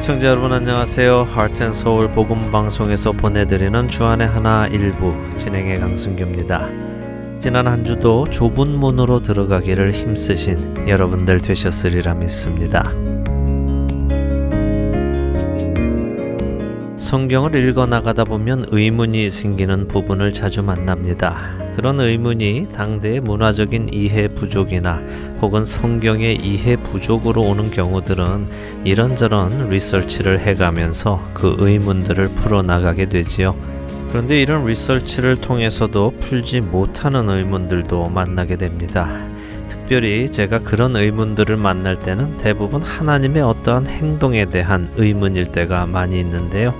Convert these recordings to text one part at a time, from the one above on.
애청자 여러분 안녕하세요. 하트앤서울 복음 방송에서 보내드리는 주안의 하나 일부 진행의 강승규입니다. 지난 한 주도 좁은 문으로 들어가기를 힘쓰신 여러분들 되셨으리라 믿습니다. 성경을 읽어 나가다 보면 의문이 생기는 부분을 자주 만납니다. 그런 의문이 당대의 문화적인 이해 부족이나 혹은 성경의 이해 부족으로 오는 경우들은 이런저런 리서치를 해가면서 그 의문들을 풀어나가게 되지요. 그런데 이런 리서치를 통해서도 풀지 못하는 의문들도 만나게 됩니다. 특별히 제가 그런 의문들을 만날 때는 대부분 하나님의 어떠한 행동에 대한 의문일 때가 많이 있는데요.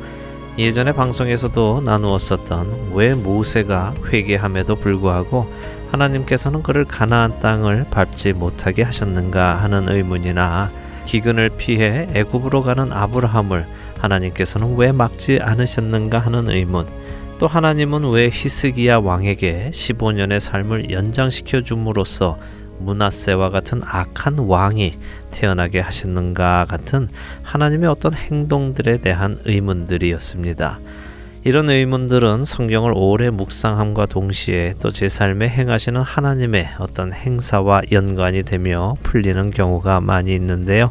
예전에 방송에서도 나누었었던 왜 모세가 회개함에도 불구하고 하나님께서는 그를 가나안 땅을 밟지 못하게 하셨는가 하는 의문이나 기근을 피해 애굽으로 가는 아브라함을 하나님께서는 왜 막지 않으셨는가 하는 의문 또 하나님은 왜 히스기야 왕에게 15년의 삶을 연장시켜 줌으로써 문하세와 같은 악한 왕이 태어나게 하셨는가 같은 하나님의 어떤 행동들에 대한 의문들이었습니다. 이런 의문들은 성경을 오래 묵상함과 동시에 또 제 삶에 행하시는 하나님의 어떤 행사와 연관이 되며 풀리는 경우가 많이 있는데요.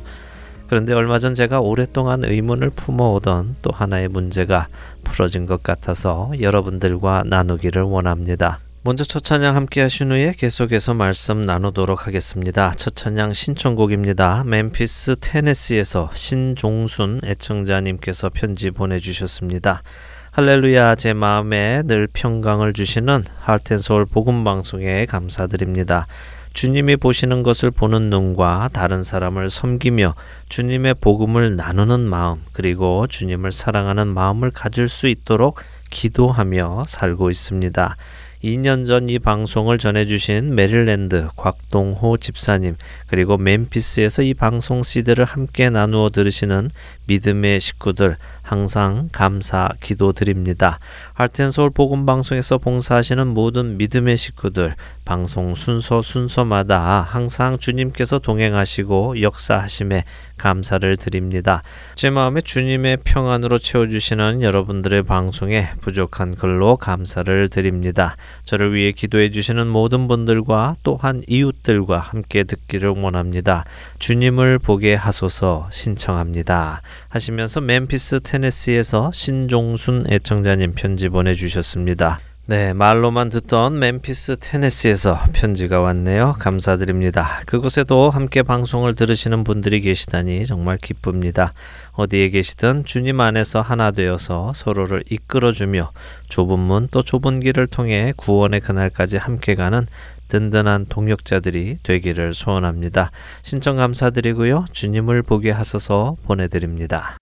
그런데 얼마 전 제가 오랫동안 의문을 품어오던 또 하나의 문제가 풀어진 것 같아서 여러분들과 나누기를 원합니다. 먼저 첫 찬양 함께 하신 후에 계속해서 말씀 나누도록 하겠습니다. 첫 찬양 신청곡입니다. 멤피스 테네시에서 신종순 애청자님께서 편지 보내주셨습니다. 할렐루야 제 마음에 늘 평강을 주시는 하트앤서울 복음방송에 감사드립니다. 주님이 보시는 것을 보는 눈과 다른 사람을 섬기며 주님의 복음을 나누는 마음 그리고 주님을 사랑하는 마음을 가질 수 있도록 기도하며 살고 있습니다. 2년 전 이 방송을 전해주신 메릴랜드 곽동호 집사님 그리고 멤피스에서 이 방송 시대를 함께 나누어 들으시는 믿음의 식구들 항상 감사 기도드립니다. 하트앤서울 복음 방송에서 봉사하시는 모든 믿음의 식구들 방송 순서 순서마다 항상 주님께서 동행하시고 역사하심에 감사를 드립니다. 제 마음에 주님의 평안으로 채워주시는 여러분들의 방송에 부족한 글로 감사를 드립니다. 저를 위해 기도해 주시는 모든 분들과 또한 이웃들과 함께 듣기를 원합니다. 주님을 보게 하소서 신청합니다. 하시면서 멤피스 테네시에서 신종순 애청자님 편지 보내주셨습니다. 네, 말로만 듣던 멤피스 테네시에서 편지가 왔네요. 감사드립니다. 그곳에도 함께 방송을 들으시는 분들이 계시다니 정말 기쁩니다. 어디에 계시든 주님 안에서 하나 되어서 서로를 이끌어주며 좁은 문 또 좁은 길을 통해 구원의 그날까지 함께 가는 든든한 동역자들이 되기를 소원합니다. 신청 감사드리고요. 주님을 보게 하소서 보내드립니다.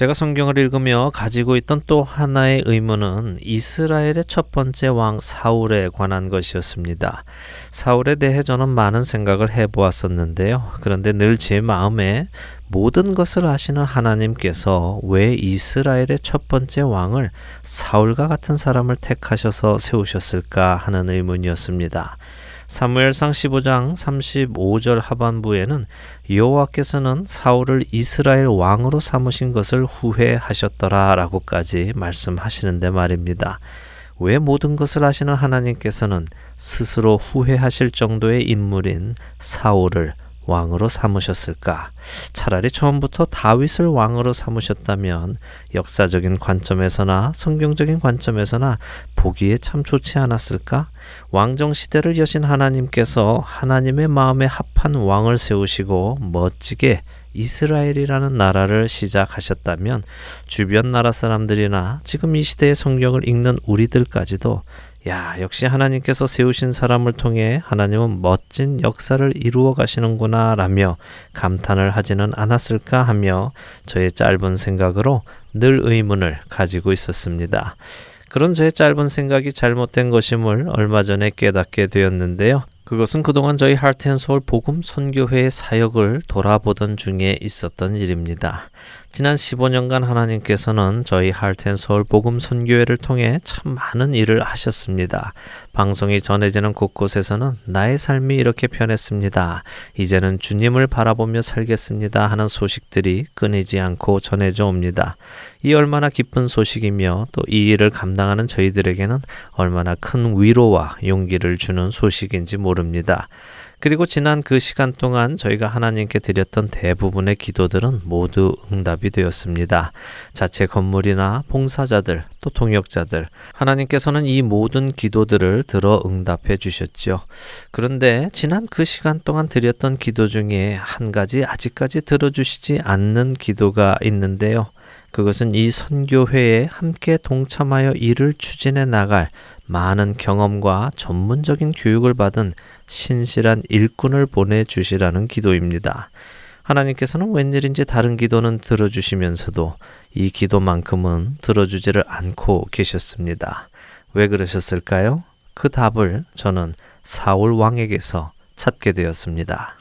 제가 성경을 읽으며 가지고 있던 또 하나의 의문은 이스라엘의 첫 번째 왕 사울에 관한 것이었습니다. 사울에 대해 저는 많은 생각을 해보았었는데요. 그런데 늘 제 마음에 모든 것을 아시는 하나님께서 왜 이스라엘의 첫 번째 왕을 사울과 같은 사람을 택하셔서 세우셨을까 하는 의문이었습니다. 사무엘상 15장 35절 하반부에는 여호와께서는 사울을 이스라엘 왕으로 삼으신 것을 후회하셨더라라고까지 말씀하시는데 말입니다. 왜 모든 것을 아시는 하나님께서는 스스로 후회하실 정도의 인물인 사울을 왕으로 삼으셨을까? 차라리 처음부터 다윗을 왕으로 삼으셨다면 역사적인 관점에서나 성경적인 관점에서나 보기에 참 좋지 않았을까? 왕정 시대를 여신 하나님께서 하나님의 마음에 합한 왕을 세우시고 멋지게 이스라엘이라는 나라를 시작하셨다면 주변 나라 사람들이나 지금 이 시대의 성경을 읽는 우리들까지도 야, 역시 하나님께서 세우신 사람을 통해 하나님은 멋진 역사를 이루어 가시는구나 라며 감탄을 하지는 않았을까 하며 저의 짧은 생각으로 늘 의문을 가지고 있었습니다. 그런 저의 짧은 생각이 잘못된 것임을 얼마 전에 깨닫게 되었는데요. 그것은 그동안 저희 하트앤소울 복음 선교회의 사역을 돌아보던 중에 있었던 일입니다. 지난 15년간 하나님께서는 저희 할텐 서울 복음 선교회를 통해 참 많은 일을 하셨습니다. 방송이 전해지는 곳곳에서는 나의 삶이 이렇게 변했습니다. 이제는 주님을 바라보며 살겠습니다 하는 소식들이 끊이지 않고 전해져 옵니다. 이 얼마나 기쁜 소식이며 또 이 일을 감당하는 저희들에게는 얼마나 큰 위로와 용기를 주는 소식인지 모릅니다. 그리고 지난 그 시간 동안 저희가 하나님께 드렸던 대부분의 기도들은 모두 응답이 되었습니다. 자체 건물이나 봉사자들, 또 통역자들, 하나님께서는 이 모든 기도들을 들어 응답해 주셨죠. 그런데 지난 그 시간 동안 드렸던 기도 중에 한 가지 아직까지 들어주시지 않는 기도가 있는데요. 그것은 이 선교회에 함께 동참하여 일을 추진해 나갈 많은 경험과 전문적인 교육을 받은 신실한 일꾼을 보내주시라는 기도입니다. 하나님께서는 웬일인지 다른 기도는 들어주시면서도 이 기도만큼은 들어주지를 않고 계셨습니다. 왜 그러셨을까요? 그 답을 저는 사울 왕에게서 찾게 되었습니다.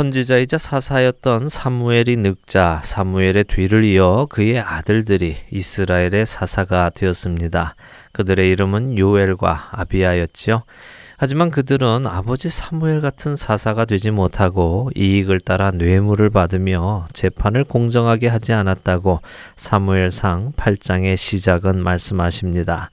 선지자이자 사사였던 사무엘이 늙자 사무엘의 뒤를 이어 그의 아들들이 이스라엘의 사사가 되었습니다. 그들의 이름은 요엘과 아비야였지요. 하지만 그들은 아버지 사무엘 같은 사사가 되지 못하고 이익을 따라 뇌물을 받으며 재판을 공정하게 하지 않았다고 사무엘상 8장의 시작은 말씀하십니다.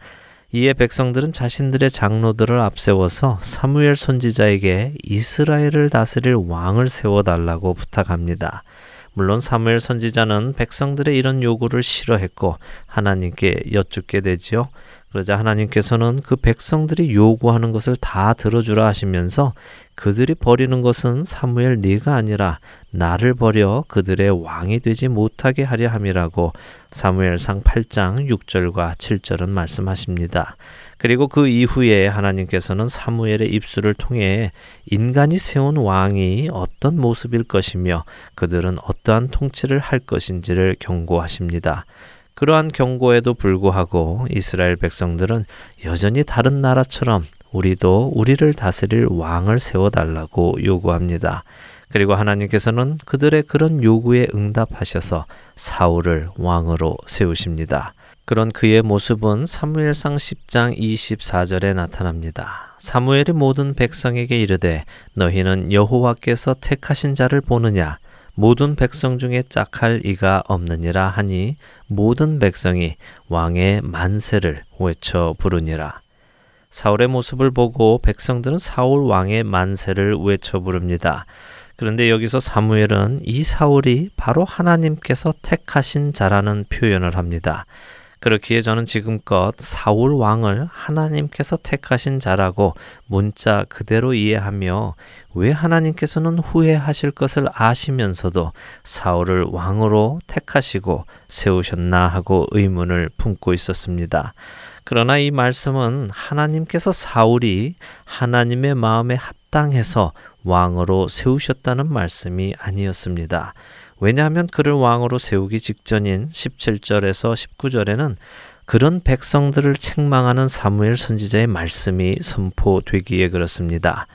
이에 백성들은 자신들의 장로들을 앞세워서 사무엘 선지자에게 이스라엘을 다스릴 왕을 세워달라고 부탁합니다. 물론 사무엘 선지자는 백성들의 이런 요구를 싫어했고 하나님께 여쭙게 되지요. 그러자 하나님께서는 그 백성들이 요구하는 것을 다 들어주라 하시면서 그들이 버리는 것은 사무엘 네가 아니라 나를 버려 그들의 왕이 되지 못하게 하려 함이라고 사무엘상 8장 6절과 7절은 말씀하십니다. 그리고 그 이후에 하나님께서는 사무엘의 입술을 통해 인간이 세운 왕이 어떤 모습일 것이며 그들은 어떠한 통치를 할 것인지를 경고하십니다. 그러한 경고에도 불구하고 이스라엘 백성들은 여전히 다른 나라처럼 우리도 우리를 다스릴 왕을 세워달라고 요구합니다. 그리고 하나님께서는 그들의 그런 요구에 응답하셔서 사울을 왕으로 세우십니다. 그런 그의 모습은 사무엘상 10장 24절에 나타납니다. 사무엘이 모든 백성에게 이르되 너희는 여호와께서 택하신 자를 보느냐 모든 백성 중에 짝할 이가 없느니라 하니 모든 백성이 왕의 만세를 외쳐 부르니라. 사울의 모습을 보고 백성들은 사울 왕의 만세를 외쳐 부릅니다. 그런데 여기서 사무엘은 이 사울이 바로 하나님께서 택하신 자라는 표현을 합니다. 그렇기에 저는 지금껏 사울 왕을 하나님께서 택하신 자라고 문자 그대로 이해하며 왜 하나님께서는 후회하실 것을 아시면서도 사울을 왕으로 택하시고 세우셨나 하고 의문을 품고 있었습니다. 그러나 이 말씀은 하나님께서 사울이 하나님의 마음에 합당해서 왕으로 세우셨다는 말씀이 아니었습니다. 왜냐하면 그를 왕으로 세우기 직전인 17절에서 19절에는 그런 백성들을 책망하는 사무엘 선지자의 말씀이 선포되기에 그렇습니다.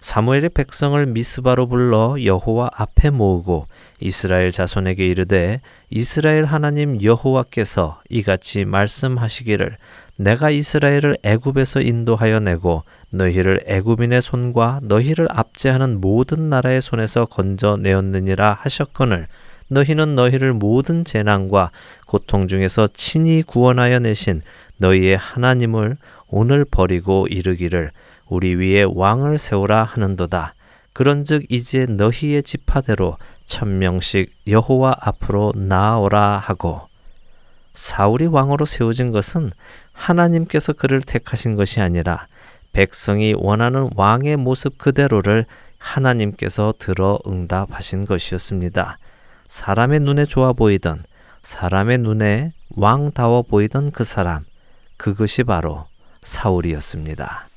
사무엘이 백성을 미스바로 불러 여호와 앞에 모으고 이스라엘 자손에게 이르되 이스라엘 하나님 여호와께서 이같이 말씀하시기를 내가 이스라엘을 애굽에서 인도하여 내고 너희를 애굽인의 손과 너희를 압제하는 모든 나라의 손에서 건져 내었느니라 하셨거늘 너희는 너희를 모든 재난과 고통 중에서 친히 구원하여 내신 너희의 하나님을 오늘 버리고 이르기를 우리 위에 왕을 세우라 하는도다. 그런즉 이제 너희의 지파대로 천명씩 여호와 앞으로 나아오라 하고 사울이 왕으로 세워진 것은 하나님께서 그를 택하신 것이 아니라 백성이 원하는 왕의 모습 그대로를 하나님께서 들어 응답하신 것이었습니다. 사람의 눈에 좋아 보이던 사람의 눈에 왕다워 보이던 그 사람 그것이 바로 사울이었습니다.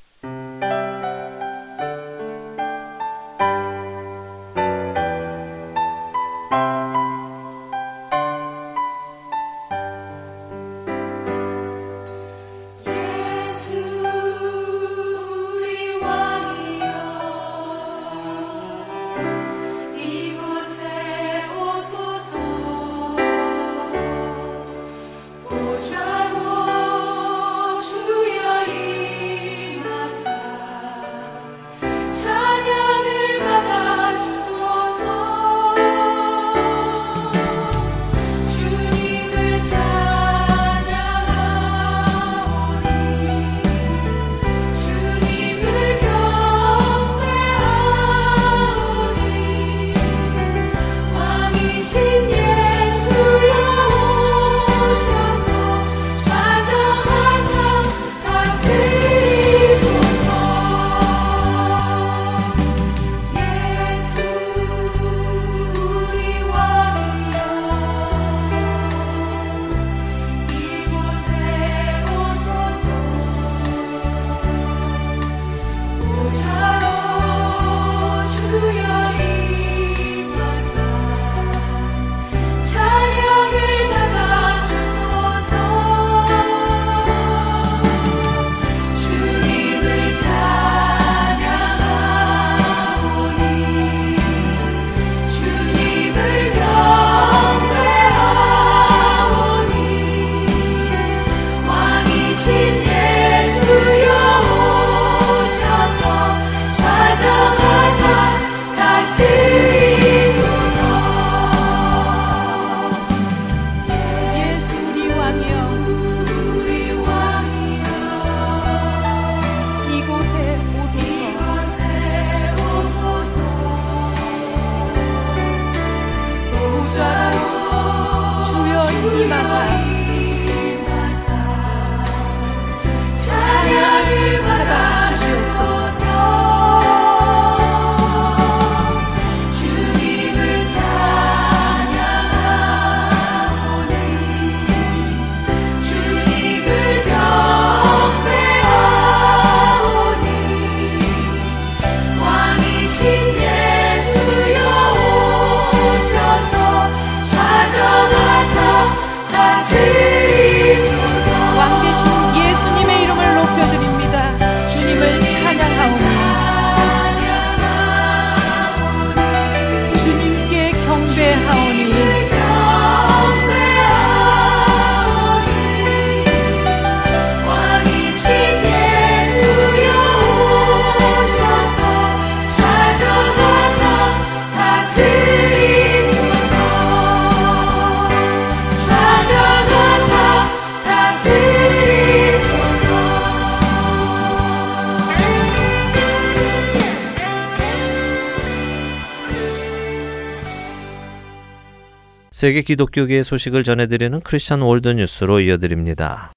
세계 기독교계의 소식을 전해드리는 크리스천 월드 뉴스로 이어드립니다.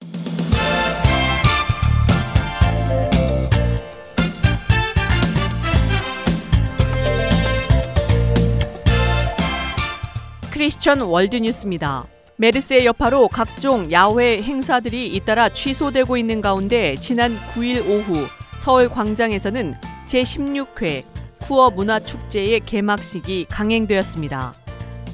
크리스천 월드 뉴스입니다. 메르스의 여파로 각종 야외 행사들이 잇따라 취소되고 있는 가운데 지난 9일 오후 서울 광장에서는 제16회 쿠어 문화축제의 개막식이 강행되었습니다.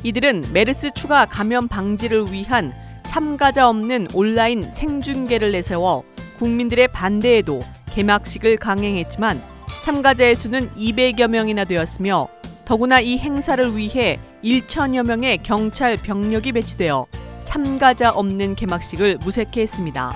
이들은 메르스 추가 감염 방지를 위한 참가자 없는 온라인 생중계를 내세워 국민들의 반대에도 개막식을 강행했지만 참가자의 수는 200여 명이나 되었으며 더구나 이 행사를 위해 1천여 명의 경찰 병력이 배치되어 참가자 없는 개막식을 무색해 했습니다.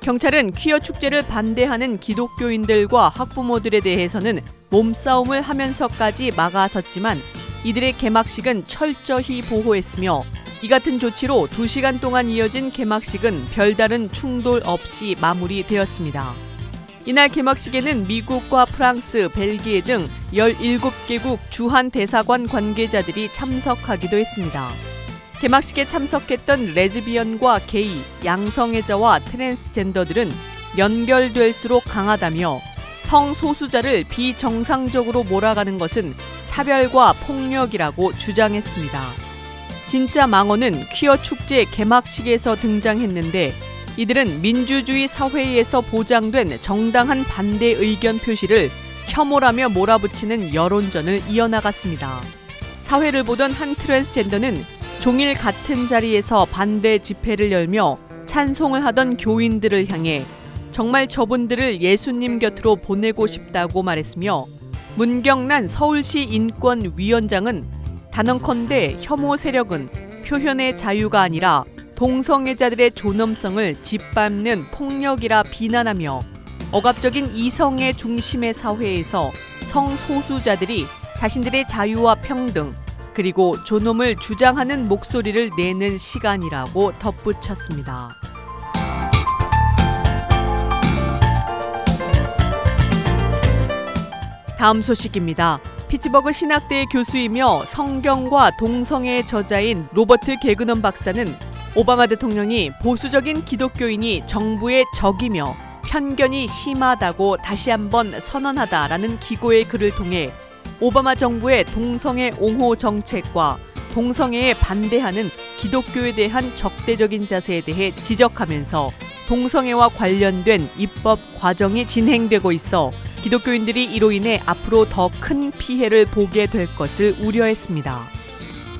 경찰은 퀴어 축제를 반대하는 기독교인들과 학부모들에 대해서는 몸싸움을 하면서까지 막아섰지만 이들의 개막식은 철저히 보호했으며 이 같은 조치로 2시간 동안 이어진 개막식은 별다른 충돌 없이 마무리되었습니다. 이날 개막식에는 미국과 프랑스, 벨기에 등 17개국 주한 대사관 관계자들이 참석하기도 했습니다. 개막식에 참석했던 레즈비언과 게이, 양성애자와 트랜스젠더들은 연결될수록 강하다며 성소수자를 비정상적으로 몰아가는 것은 차별과 폭력이라고 주장했습니다. 진짜 망언은 퀴어 축제 개막식에서 등장했는데 이들은 민주주의 사회에서 보장된 정당한 반대 의견 표시를 혐오라며 몰아붙이는 여론전을 이어나갔습니다. 사회를 보던 한 트랜스젠더는 종일 같은 자리에서 반대 집회를 열며 찬송을 하던 교인들을 향해 정말 저분들을 예수님 곁으로 보내고 싶다고 말했으며 문경란 서울시 인권위원장은 단언컨대 혐오 세력은 표현의 자유가 아니라 동성애자들의 존엄성을 짓밟는 폭력이라 비난하며 억압적인 이성의 중심의 사회에서 성소수자들이 자신들의 자유와 평등 그리고 존엄을 주장하는 목소리를 내는 시간이라고 덧붙였습니다. 다음 소식입니다. 피츠버그 신학대의 교수이며 성경과 동성애의 저자인 로버트 개그넌 박사는 오바마 대통령이 보수적인 기독교인이 정부의 적이며 편견이 심하다고 다시 한번 선언하다라는 기고의 글을 통해 오바마 정부의 동성애 옹호 정책과 동성애에 반대하는 기독교에 대한 적대적인 자세에 대해 지적하면서 동성애와 관련된 입법 과정이 진행되고 있어 기독교인들이 이로 인해 앞으로 더 큰 피해를 보게 될 것을 우려했습니다.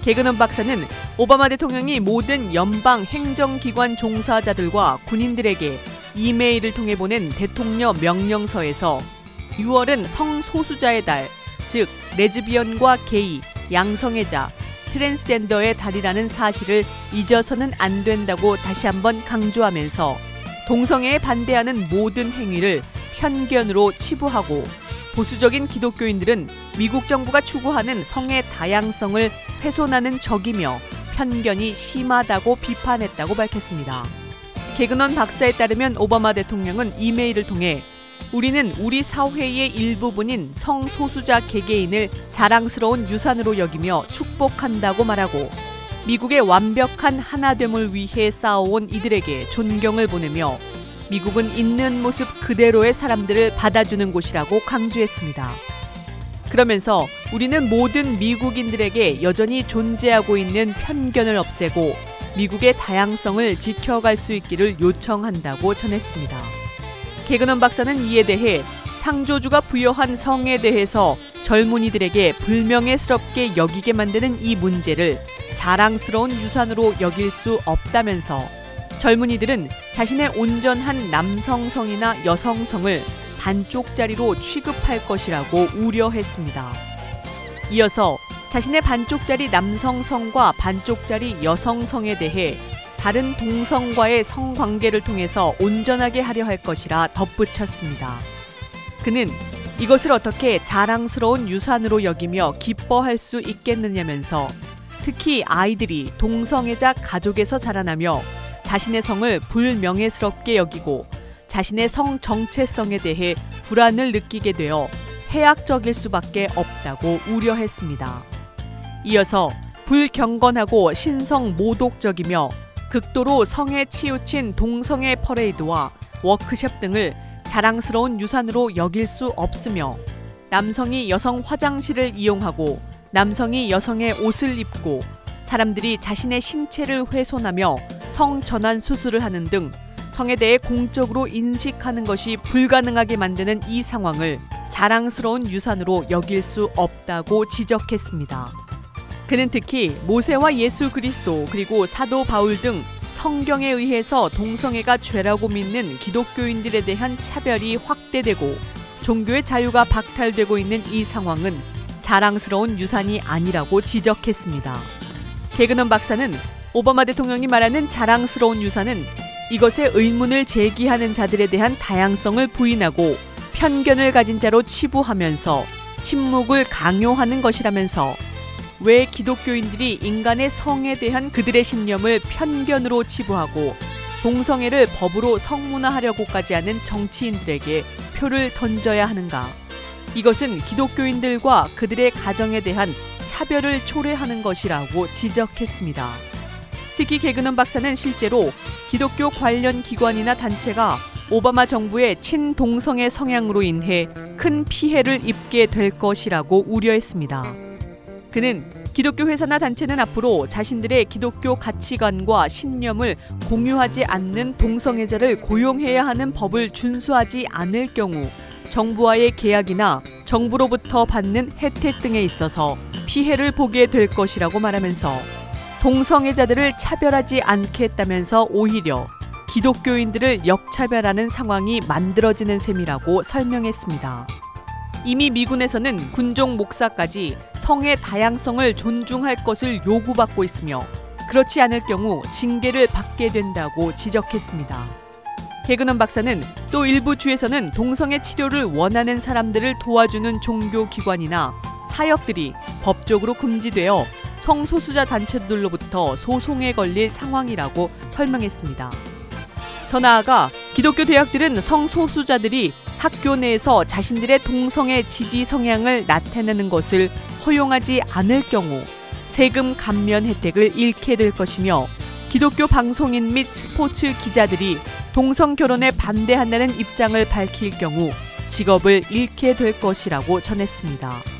개그넌 박사는 오바마 대통령이 모든 연방 행정기관 종사자들과 군인들에게 이메일을 통해 보낸 대통령 명령서에서 6월은 성소수자의 달, 즉 레즈비언과 게이, 양성애자, 트랜스젠더의 달이라는 사실을 잊어서는 안 된다고 다시 한번 강조하면서 동성애에 반대하는 모든 행위를 편견으로 치부하고 보수적인 기독교인들은 미국 정부가 추구하는 성의 다양성을 훼손하는 적이며 편견이 심하다고 비판했다고 밝혔습니다. 개근원 박사에 따르면 오바마 대통령은 이메일을 통해 우리는 우리 사회의 일부분인 성소수자 개개인을 자랑스러운 유산으로 여기며 축복한다고 말하고 미국의 완벽한 하나됨을 위해 싸워온 이들에게 존경을 보내며 미국은 있는 모습 그대로의 사람들을 받아주는 곳이라고 강조했습니다. 그러면서 우리는 모든 미국인들에게 여전히 존재하고 있는 편견을 없애고 미국의 다양성을 지켜갈 수 있기를 요청한다고 전했습니다. 개근원 박사는 이에 대해 창조주가 부여한 성에 대해서 젊은이들에게 불명예스럽게 여기게 만드는 이 문제를 자랑스러운 유산으로 여길 수 없다면서 젊은이들은 자신의 온전한 남성성이나 여성성을 반쪽짜리로 취급할 것이라고 우려했습니다. 이어서 자신의 반쪽짜리 남성성과 반쪽짜리 여성성에 대해 다른 동성과의 성관계를 통해서 온전하게 하려 할 것이라 덧붙였습니다. 그는 이것을 어떻게 자랑스러운 유산으로 여기며 기뻐할 수 있겠느냐면서 특히 아이들이 동성애자 가족에서 자라나며 자신의 성을 불명예스럽게 여기고 자신의 성 정체성에 대해 불안을 느끼게 되어 해악적일 수밖에 없다고 우려했습니다. 이어서 불경건하고 신성 모독적이며 극도로 성에 치우친 동성애 퍼레이드와 워크숍 등을 자랑스러운 유산으로 여길 수 없으며 남성이 여성 화장실을 이용하고 남성이 여성의 옷을 입고 사람들이 자신의 신체를 훼손하며 성 전환 수술을 하는 등 성에 대해 공적으로 인식하는 것이 불가능하게 만드는 이 상황을 자랑스러운 유산으로 여길 수 없다고 지적했습니다. 그는 특히 모세와 예수 그리스도 그리고 사도 바울 등 성경에 의해서 동성애가 죄라고 믿는 기독교인들에 대한 차별이 확대되고 종교의 자유가 박탈되고 있는 이 상황은 자랑스러운 유산이 아니라고 지적했습니다. 개그넌 박사는 오바마 대통령이 말하는 자랑스러운 유산은 이것에 의문을 제기하는 자들에 대한 다양성을 부인하고 편견을 가진 자로 치부하면서 침묵을 강요하는 것이라면서 왜 기독교인들이 인간의 성에 대한 그들의 신념을 편견으로 치부하고 동성애를 법으로 성문화하려고까지 하는 정치인들에게 표를 던져야 하는가? 이것은 기독교인들과 그들의 가정에 대한 차별을 초래하는 것이라고 지적했습니다. 특히 개그넌 박사는 실제로 기독교 관련 기관이나 단체가 오바마 정부의 친동성애 성향으로 인해 큰 피해를 입게 될 것이라고 우려했습니다. 그는 기독교 회사나 단체는 앞으로 자신들의 기독교 가치관과 신념을 공유하지 않는 동성애자를 고용해야 하는 법을 준수하지 않을 경우 정부와의 계약이나 정부로부터 받는 혜택 등에 있어서 피해를 보게 될 것이라고 말하면서 동성애자들을 차별하지 않겠다면서 오히려 기독교인들을 역차별하는 상황이 만들어지는 셈이라고 설명했습니다. 이미 미군에서는 군종 목사까지 성의 다양성을 존중할 것을 요구받고 있으며 그렇지 않을 경우 징계를 받게 된다고 지적했습니다. 개그넌 박사는 또 일부 주에서는 동성애 치료를 원하는 사람들을 도와주는 종교기관이나 사역들이 법적으로 금지되어 성소수자 단체들로부터 소송에 걸릴 상황이라고 설명했습니다. 더 나아가 기독교 대학들은 성소수자들이 학교 내에서 자신들의 동성애 지지 성향을 나타내는 것을 허용하지 않을 경우 세금 감면 혜택을 잃게 될 것이며 기독교 방송인 및 스포츠 기자들이 동성 결혼에 반대한다는 입장을 밝힐 경우 직업을 잃게 될 것이라고 전했습니다.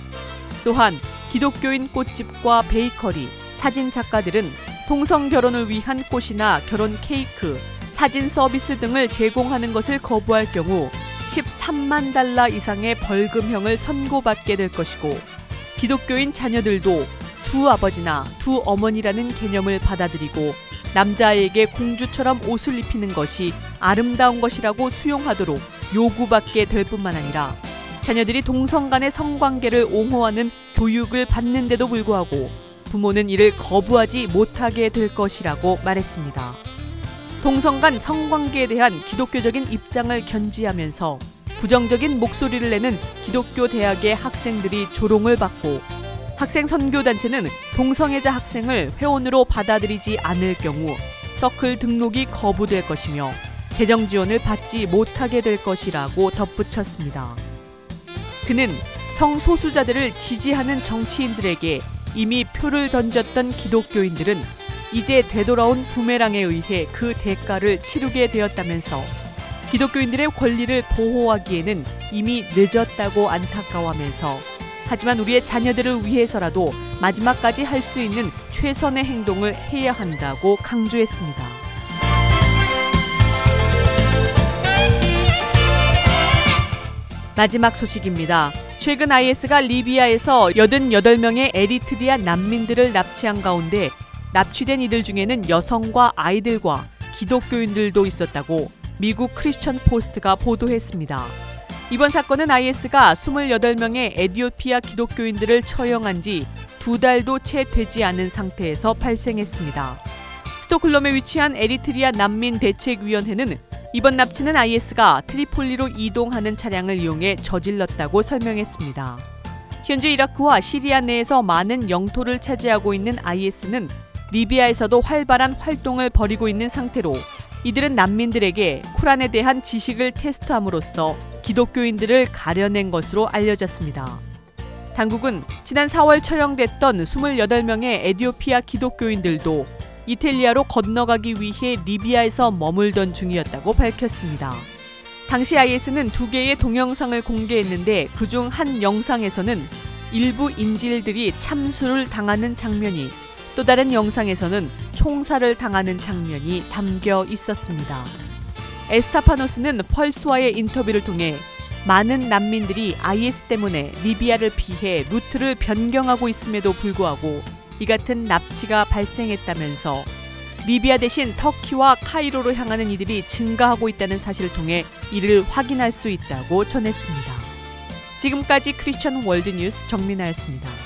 또한 기독교인 꽃집과 베이커리, 사진 작가들은 동성 결혼을 위한 꽃이나 결혼 케이크, 사진 서비스 등을 제공하는 것을 거부할 경우 13만 달러 이상의 벌금형을 선고받게 될 것이고 기독교인 자녀들도 두 아버지나 두 어머니라는 개념을 받아들이고 남자에게 공주처럼 옷을 입히는 것이 아름다운 것이라고 수용하도록 요구받게 될 뿐만 아니라 자녀들이 동성 간의 성관계를 옹호하는 교육을 받는데도 불구하고 부모는 이를 거부하지 못하게 될 것이라고 말했습니다. 동성 간 성관계에 대한 기독교적인 입장을 견지하면서 부정적인 목소리를 내는 기독교 대학의 학생들이 조롱을 받고 학생 선교단체는 동성애자 학생을 회원으로 받아들이지 않을 경우 서클 등록이 거부될 것이며 재정 지원을 받지 못하게 될 것이라고 덧붙였습니다. 그는 성소수자들을 지지하는 정치인들에게 이미 표를 던졌던 기독교인들은 이제 되돌아온 부메랑에 의해 그 대가를 치르게 되었다면서 기독교인들의 권리를 보호하기에는 이미 늦었다고 안타까워하면서 하지만 우리의 자녀들을 위해서라도 마지막까지 할 수 있는 최선의 행동을 해야 한다고 강조했습니다. 마지막 소식입니다. 최근 IS가 리비아에서 88명의 에리트리아 난민들을 납치한 가운데 납치된 이들 중에는 여성과 아이들과 기독교인들도 있었다고 미국 크리스천 포스트가 보도했습니다. 이번 사건은 IS가 28명의 에디오피아 기독교인들을 처형한 지 두 달도 채 되지 않은 상태에서 발생했습니다. 스톡홀름에 위치한 에리트리아 난민 대책위원회는 이번 납치는 IS가 트리폴리로 이동하는 차량을 이용해 저질렀다고 설명했습니다. 현재 이라크와 시리아 내에서 많은 영토를 차지하고 있는 IS는 리비아에서도 활발한 활동을 벌이고 있는 상태로 이들은 난민들에게 쿠란에 대한 지식을 테스트함으로써 기독교인들을 가려낸 것으로 알려졌습니다. 당국은 지난 4월 처형됐던 28명의 에디오피아 기독교인들도 이탈리아로 건너가기 위해 리비아에서 머물던 중이었다고 밝혔습니다. 당시 IS는 두 개의 동영상을 공개했는데 그중 한 영상에서는 일부 인질들이 참수를 당하는 장면이 또 다른 영상에서는 총살을 당하는 장면이 담겨 있었습니다. 에스타파노스는 펄스와의 인터뷰를 통해 많은 난민들이 IS 때문에 리비아를 피해 루트를 변경하고 있음에도 불구하고 이 같은 납치가 발생했다면서 리비아 대신 터키와 카이로로 향하는 이들이 증가하고 있다는 사실을 통해 이를 확인할 수 있다고 전했습니다. 지금까지 크리스천 월드뉴스 정민아였습니다.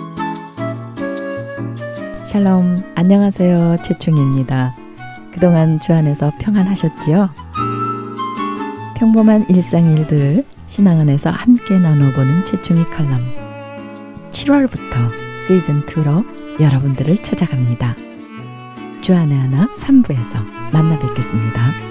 샬롬, 안녕하세요. 최충입니다. 그동안 주 안에서 평안하셨지요? 평범한 일상 일들을 신앙 안에서 함께 나눠보는 최충이 칼럼. 7월부터 시즌2로 여러분들을 찾아갑니다. 주안의 하나 3부에서 만나 뵙겠습니다.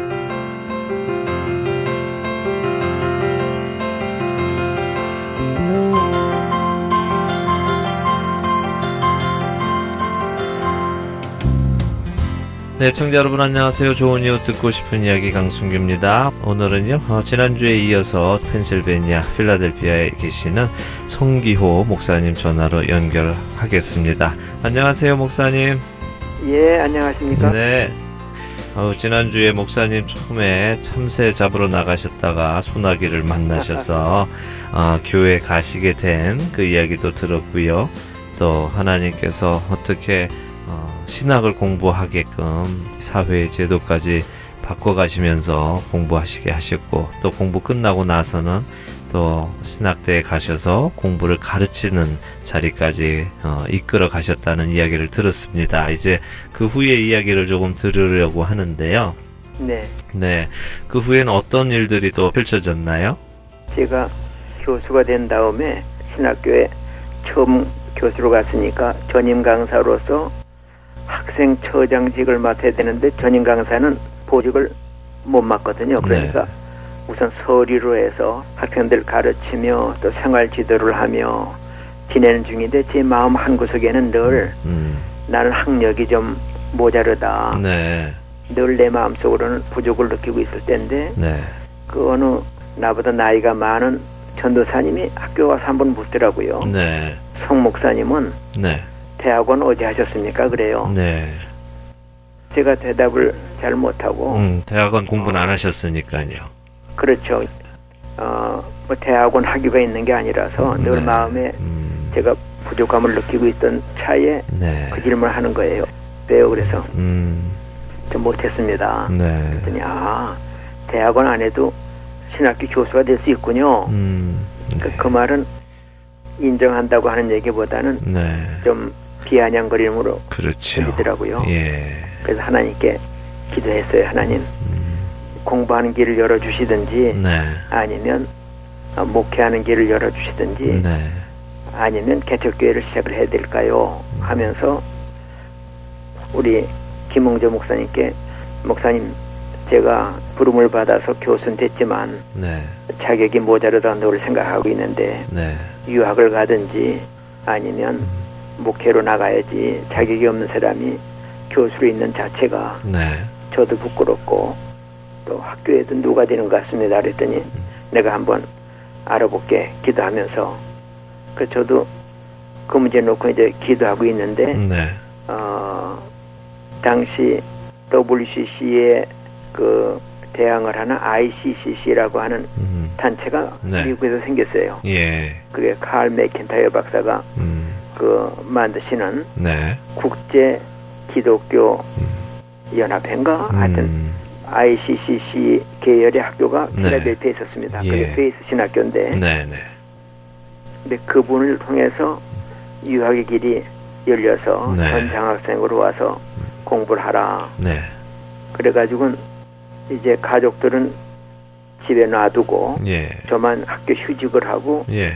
네, 청자 여러분 안녕하세요. 좋은 이유 듣고 싶은 이야기 강순규입니다. 오늘은요, 어, 지난주에 이어서 펜실베니아 필라델피아에 계시는 송기호 목사님 전화로 연결하겠습니다. 안녕하세요, 목사님. 예, 안녕하십니까? 네. 어, 지난주에 목사님 처음에 참새 잡으러 나가셨다가 소나기를 만나셔서 어, 교회 가시게 된 그 이야기도 들었고요. 또 하나님께서 어떻게 어, 신학을 공부하게끔 사회 제도까지 바꿔가시면서 공부하시게 하셨고 또 공부 끝나고 나서는 또 신학대에 가셔서 공부를 가르치는 자리까지 어, 이끌어 가셨다는 이야기를 들었습니다. 이제 그 후의 이야기를 조금 들으려고 하는데요. 네. 네. 그 후에는 어떤 일들이 또 펼쳐졌나요? 제가 교수가 된 다음에 신학교에 처음 교수로 갔으니까 전임 강사로서 학생 처장직을 맡아야 되는데 전임 강사는 보직을 못 맡거든요. 그러니까 네. 우선 서리로 해서 학생들 가르치며 또 생활 지도를 하며 지내는 중인데 제 마음 한 구석에는 늘 음. 나는 학력이 좀 모자르다. 네. 늘 내 마음속으로는 부족을 느끼고 있을 때인데 네. 그 어느 나보다 나이가 많은 전도사님이 학교 와서 한번 묻더라고요. 네. 성 목사님은 네. 대학원 어디 하셨습니까? 그래요. 네. 제가 대답을 잘 못하고. 음, 대학원 공부는 어, 안 하셨으니까요. 그렇죠. 어, 뭐 대학원 학위가 있는 게 아니라서 음, 늘 네. 마음에 음. 제가 부족함을 느끼고 있던 차에 네. 그 질문을 하는 거예요. 왜요? 그래서 음. 좀 못했습니다. 네. 그랬더니 아 대학원 안 해도 신학교 교수가 될 수 있군요. 음. 그, 그 말은 인정한다고 하는 얘기보다는 네. 좀 비아냥거림으로 그렇죠. 들리더라고요. 예. 그래서 하나님께 기도했어요. 하나님 음. 공부하는 길을 열어 주시든지 네. 아니면 목회하는 길을 열어 주시든지 네. 아니면 개척교회를 시작을 해야 될까요? 음. 하면서 우리 김홍조 목사님께 목사님 제가 부름을 받아서 교수는 됐지만 네. 자격이 모자르다 늘 생각하고 있는데 네. 유학을 가든지 아니면 음. 목회로 나가야지 자격이 없는 사람이 교수로 있는 자체가 네. 저도 부끄럽고 또 학교에도 누가 되는 것 같습니다. 그랬더니 음. 내가 한번 알아볼게 기도하면서 그 저도 그 문제 놓고 이제 기도하고 있는데 네. 어, 당시 WCC의 그 대항을 하는 ICCC라고 하는 음. 단체가 네. 미국에서 생겼어요. 예. 그게 칼 맥킨타이어 박사가 음. 그 만드시는 네. 국제 기독교 음. 연합회인가 음. 하여튼 ICCC 계열의 학교가 네. 필라델피아에 있었습니다. 예. 그게 베이스 신학교인데 네, 네. 근데 그분을 통해서 유학의 길이 열려서 네. 전 장학생으로 와서 공부를 하라. 네. 그래가지고 이제 가족들은 집에 놔두고 예. 저만 학교 휴직을 하고 예.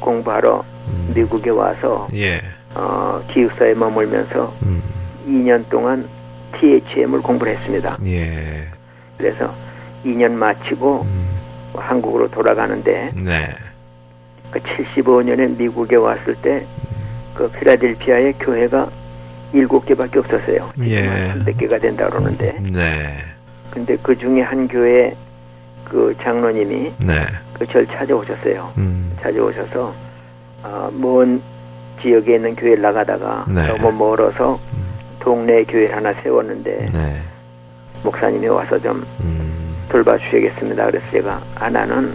공부하러 음. 미국에 와서 예. 어, 기숙사에 머물면서 음. 2년 동안 THM을 공부를 했습니다. 예. 그래서 2년 마치고 음. 한국으로 돌아가는데 네. 그 75년에 미국에 왔을 때 그 필라델피아의 교회가 일곱 개밖에 없었어요. 예. 300개가 된다 그러는데 네. 근데 그 중에 한 교회 그 장로님이 네. 그절 찾아오셨어요. 음. 찾아오셔서 어, 먼 지역에 있는 교회를 나가다가 네. 너무 멀어서 동네 교회를 하나 세웠는데 네. 목사님이 와서 좀 음. 돌봐주셔야겠습니다. 그래서 제가 아 나는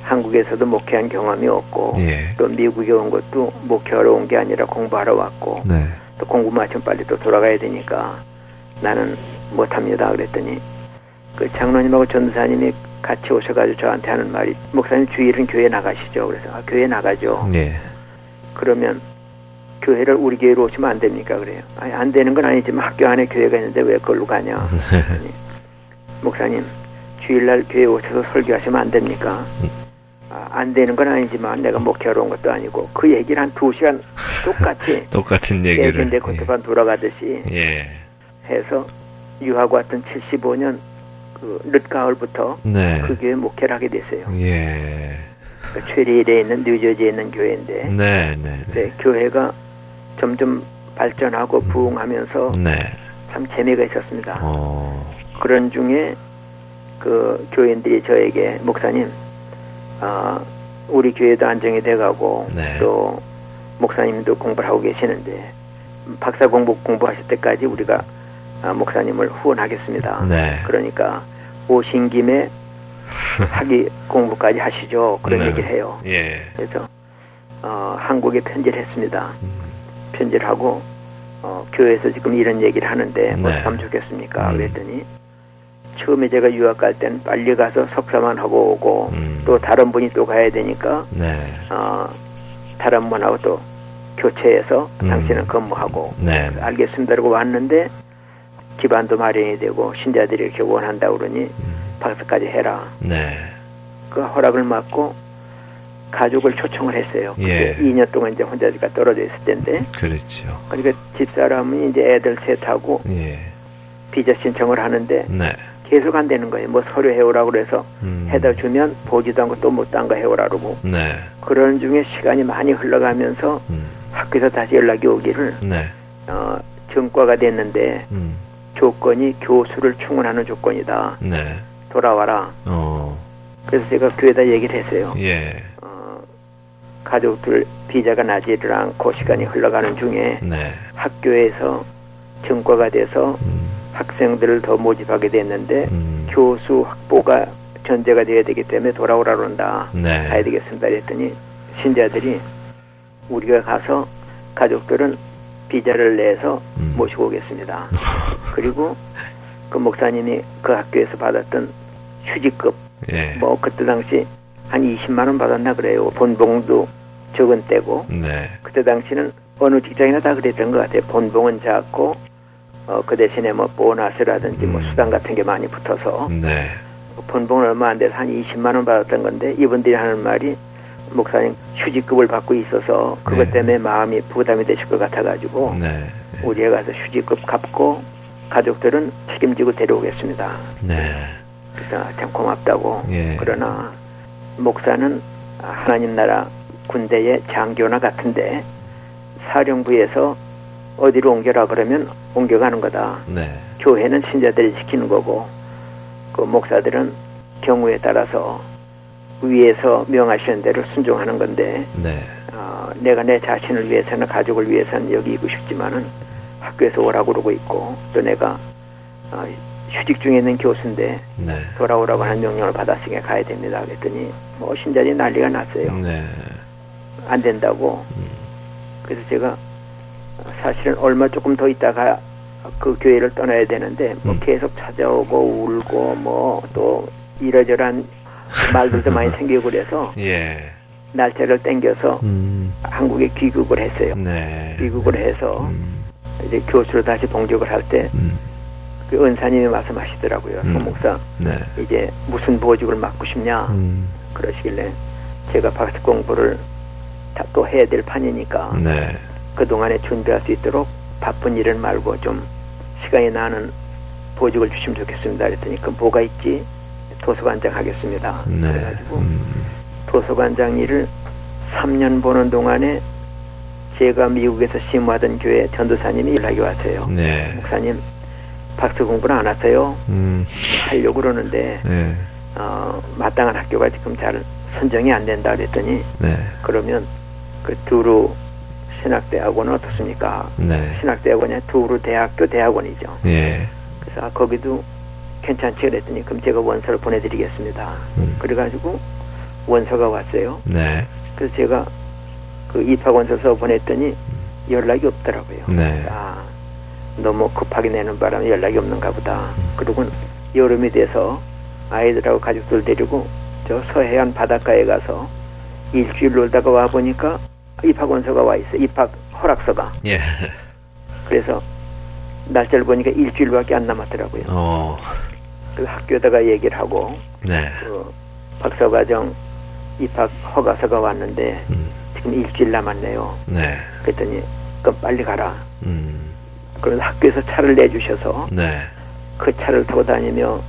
한국에서도 목회한 경험이 없고 예. 또 미국에 온 것도 목회하러 온 게 아니라 공부하러 왔고 네. 또 공부 마치면 빨리 또 돌아가야 되니까 나는 못합니다. 그랬더니 그 장로님하고 전도사님이 같이 오셔가지고 저한테 하는 말이 목사님 주일은 교회 나가시죠. 그래서 아, 교회 나가죠. 예. 그러면 교회를 우리 교회로 오시면 안 됩니까? 그래요. 아니, 안 되는 건 아니지만 학교 안에 교회가 있는데 왜 그걸로 가냐? 그랬더니 목사님 주일날 교회 오셔서 설교하시면 안 됩니까? 아, 안 되는 건 아니지만 내가 목회하러 온 것도 아니고 그 얘기를 한 두 시간 똑같이 똑같은 얘기를. 깨진데 코트반 돌아가듯이 예. 해서 유학 왔던 75년 그 늦가을부터 네. 그 교회 목회를 하게 됐어요. 예. 그 최리일에 있는 뉴저지에 있는 교회인데 네, 네, 네. 네, 교회가 점점 발전하고 부흥하면서 네. 참 재미가 있었습니다. 어. 그런 중에 그 교인들이 저에게 목사님, 아 우리 교회도 안정이 돼가고 네. 또 목사님도 공부를 하고 계시는데 박사 공부 공부하실 때까지 우리가 아, 목사님을 후원하겠습니다. 네. 그러니까 오신 김에 학위 공부까지 하시죠. 그런 네. 얘기를 해요. 예. 그래서 어, 한국에 편지를 했습니다. 음. 편지를 하고 어, 교회에서 지금 이런 얘기를 하는데 뭐 네. 하면 좋겠습니까? 음. 그랬더니 처음에 제가 유학 갈 때는 빨리 가서 석사만 하고 오고 음. 또 다른 분이 또 가야 되니까 네. 어, 다른 분하고 또 교체해서 음. 당신은 근무하고 네. 알겠습니다. 그러고 왔는데 기반도 마련이 되고 신자들이 이렇게 원한다 그러니 박사까지 해라. 네. 그 허락을 받고 가족을 초청을 했어요. 예. 그때 2년 동안 이제 혼자가 떨어져 있을 텐데 그렇죠. 그러니까 집사람은 이제 애들 셋하고 예. 비자 신청을 하는데 네. 계속 안 되는 거예요. 뭐 서류 해오라고 그래서 음. 해다 주면 보지도 않고 또못딴거 해오라 그러고 네. 그런 중에 시간이 많이 흘러가면서 음. 학교에서 다시 연락이 오기를 네. 어, 전과가 됐는데 음. 조건이 교수를 충원하는 조건이다. 네. 돌아와라. 어. 그래서 제가 교회에다 얘기를 했어요. 예. 어, 가족들 비자가 나지를 않고 시간이 흘러가는 중에 네. 학교에서 전과가 돼서 음. 학생들을 더 모집하게 됐는데 음. 교수 확보가 전제가 돼야 되기 때문에 돌아오라 그런다. 네. 가야 되겠습니다. 그랬더니 신자들이 우리가 가서 가족들은 비자를 내서 음. 모시고 오겠습니다. 그리고 그 목사님이 그 학교에서 받았던 휴직급 예. 뭐 그때 당시 한 20만 원 받았나 그래요. 본봉도 적은 때고 네. 그때 당시는 어느 직장이나 다 그랬던 것 같아요. 본봉은 작고 어, 그 대신에 뭐 보너스라든지 뭐 음. 수당 같은 게 많이 붙어서 네. 본봉은 얼마 안 돼서 한 20만 원 받았던 건데 이분들이 하는 말이 목사님 휴직급을 받고 있어서 그것 네. 때문에 마음이 부담이 되실 것 같아가지고 네. 우리가 가서 휴직급 갚고 가족들은 책임지고 데려오겠습니다. 네. 그래서 참 고맙다고. 예. 그러나 목사는 하나님 나라 군대의 장교나 같은데 사령부에서 어디로 옮겨라 그러면 옮겨가는 거다. 네. 교회는 신자들이 지키는 거고 그 목사들은 경우에 따라서 위에서 명하시는 대로 순종하는 건데 네. 어, 내가 내 자신을 위해서는 가족을 위해서는 여기 있고 싶지만은 학교에서 오라고 그러고 있고 또 내가 어, 휴직 중에 있는 교수인데 네. 돌아오라고 하는 명령을 받았으니까 가야 됩니다. 그랬더니 뭐 신자들이 난리가 났어요. 네. 안 된다고. 그래서 제가 사실은 얼마 조금 더 있다가 그 교회를 떠나야 되는데 뭐 음. 계속 찾아오고 울고 뭐 또 이러저러한 말들도 많이 생기고 그래서 예. 날짜를 땡겨서 음. 한국에 귀국을 했어요. 네. 귀국을 해서 음. 이제 교수로 다시 봉직을 할때 음. 그 은사님이 말씀하시더라고요. 음. 목사 네. 이제 무슨 보직을 맡고 싶냐 음. 그러시길래 제가 박사 공부를 또 해야 될 판이니까 네. 그 동안에 준비할 수 있도록 바쁜 일을 말고 좀 시간이 나는 보직을 주시면 좋겠습니다. 그랬더니 그 뭐가 있지? 도서관장 하겠습니다. 네. 그래가지고 음. 도서관장 일을 3년 보는 동안에 제가 미국에서 심무하던 교회 전도사님이 연락이 왔어요. 네. 목사님 박사 공부는 안 하세요. 음. 하려고 그러는데 네. 어, 마땅한 학교가 지금 잘 선정이 안 된다 그랬더니 네. 그러면 그 두루 신학대학원은 어떻습니까? 네. 신학대학원이 두루 대학교 대학원이죠. 예. 그래서 아, 거기도 괜찮지 그랬더니 그럼 제가 원서를 보내드리겠습니다. 음. 그래가지고 원서가 왔어요. 네. 그래서 제가 그 입학 원서 써 보냈더니 연락이 없더라고요. 네. 아 너무 급하게 내는 바람에 연락이 없는가 보다. 음. 그리고 여름이 돼서 아이들하고 가족들 데리고 저 서해안 바닷가에 가서 일주일 놀다가 와 보니까 입학 원서가 와 있어. 입학 허락서가. 예. 그래서 날짜를 보니까 일주일밖에 안 남았더라고요. 어. 그 학교에다가 얘기를 하고 네. 그 박사과정 입학 허가서가 왔는데 음. 지금 일주일 남았네요. 네. 그랬더니 그럼 빨리 가라. 음. 그래서 학교에서 차를 내주셔서 네. 그 차를 타고 다니며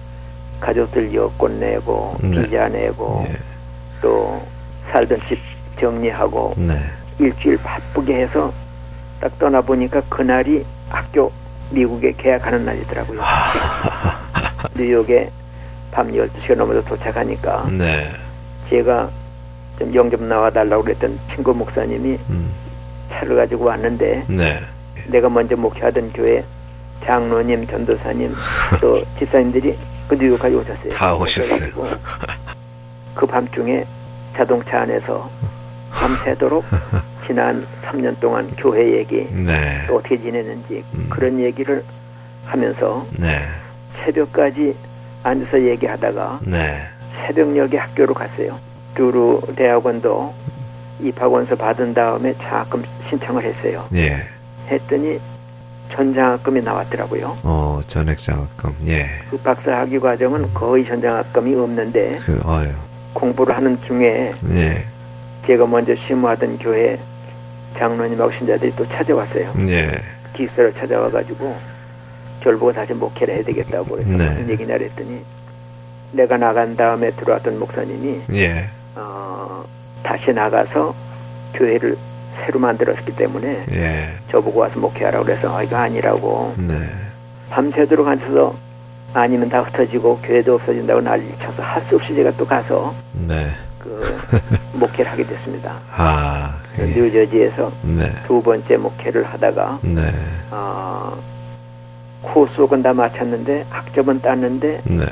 가족들 여권 내고 네. 비자 내고 예. 또 살던 집 정리하고 네. 일주일 바쁘게 해서 딱 떠나 보니까 그날이 학교 미국에 계약하는 날이더라고요. 뉴욕에 밤 12시가 넘어서 도착하니까 네. 제가 좀 영접 나와달라고 그랬던 친구 목사님이 음. 차를 가지고 왔는데 네. 내가 먼저 목회하던 교회 장로님, 전도사님 또 집사님들이 그 뉴욕까지 오셨어요. 다 오셨어요. 그 밤중에 자동차 안에서 밤새도록 지난 3년 동안 교회 얘기 네. 또 어떻게 지내는지 음. 그런 얘기를 하면서 네. 새벽까지 앉아서 얘기하다가 네. 새벽녘에 학교로 갔어요. 두루 대학원도 입학원서 받은 다음에 장학금 신청을 했어요. 예. 했더니 전장학금이 나왔더라고요. 어, 전액 장학금. 예. 그 박사 학위 과정은 거의 전장학금이 없는데 그, 어휴. 공부를 하는 중에 예. 제가 먼저 심무하던 교회 장로님하고 신자들이 또 찾아왔어요. 예. 기숙사를 찾아와 가지고 보고 다시 목회를 해야 되겠다고 그래서 네. 무슨 얘기냐 그랬더니 내가 나간 다음에 들어왔던 목사님이 예. 어, 다시 나가서 교회를 새로 만들었기 때문에 예. 저보고 와서 목회하라고 그래서 아, 이거 아니라고 네. 밤새도록 앉아서 아니면 다 흩어지고 교회도 없어진다고 난리 쳐서 할 수 없이 제가 또 가서 네. 그 목회를 하게 됐습니다. 아, 그 예. 뉴저지에서 네. 두 번째 목회를 하다가 네. 어, 코스옥은 다 마쳤는데 학점은 땄는데 네.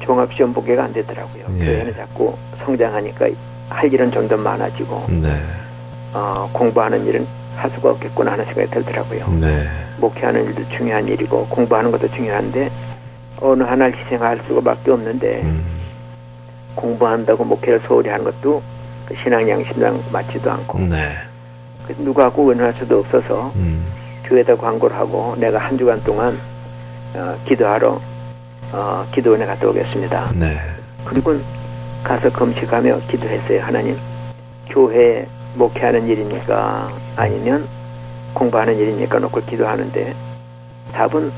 종합시험 보기가 안 되더라고요. 예. 교회는 자꾸 성장하니까 할 일은 좀더 많아지고 네. 어, 공부하는 일은 할 수가 없겠구나 하는 생각이 들더라고요. 네. 목회하는 일도 중요한 일이고 공부하는 것도 중요한데 어느 하나를 희생할 수밖에 없는데 음. 공부한다고 목회를 소홀히 하는 것도 그 신앙 양심상 맞지도 않고 네. 누구하고 의논할 수도 없어서 음. 교회에다 광고를 하고 내가 한 주간 동안 어, 기도하러 어, 기도원에 갔다 오겠습니다. 네. 그리고 가서 금식하며 기도했어요. 하나님, 교회 목회하는 일입니까? 아니면 공부하는 일입니까? 놓고 기도하는데 답은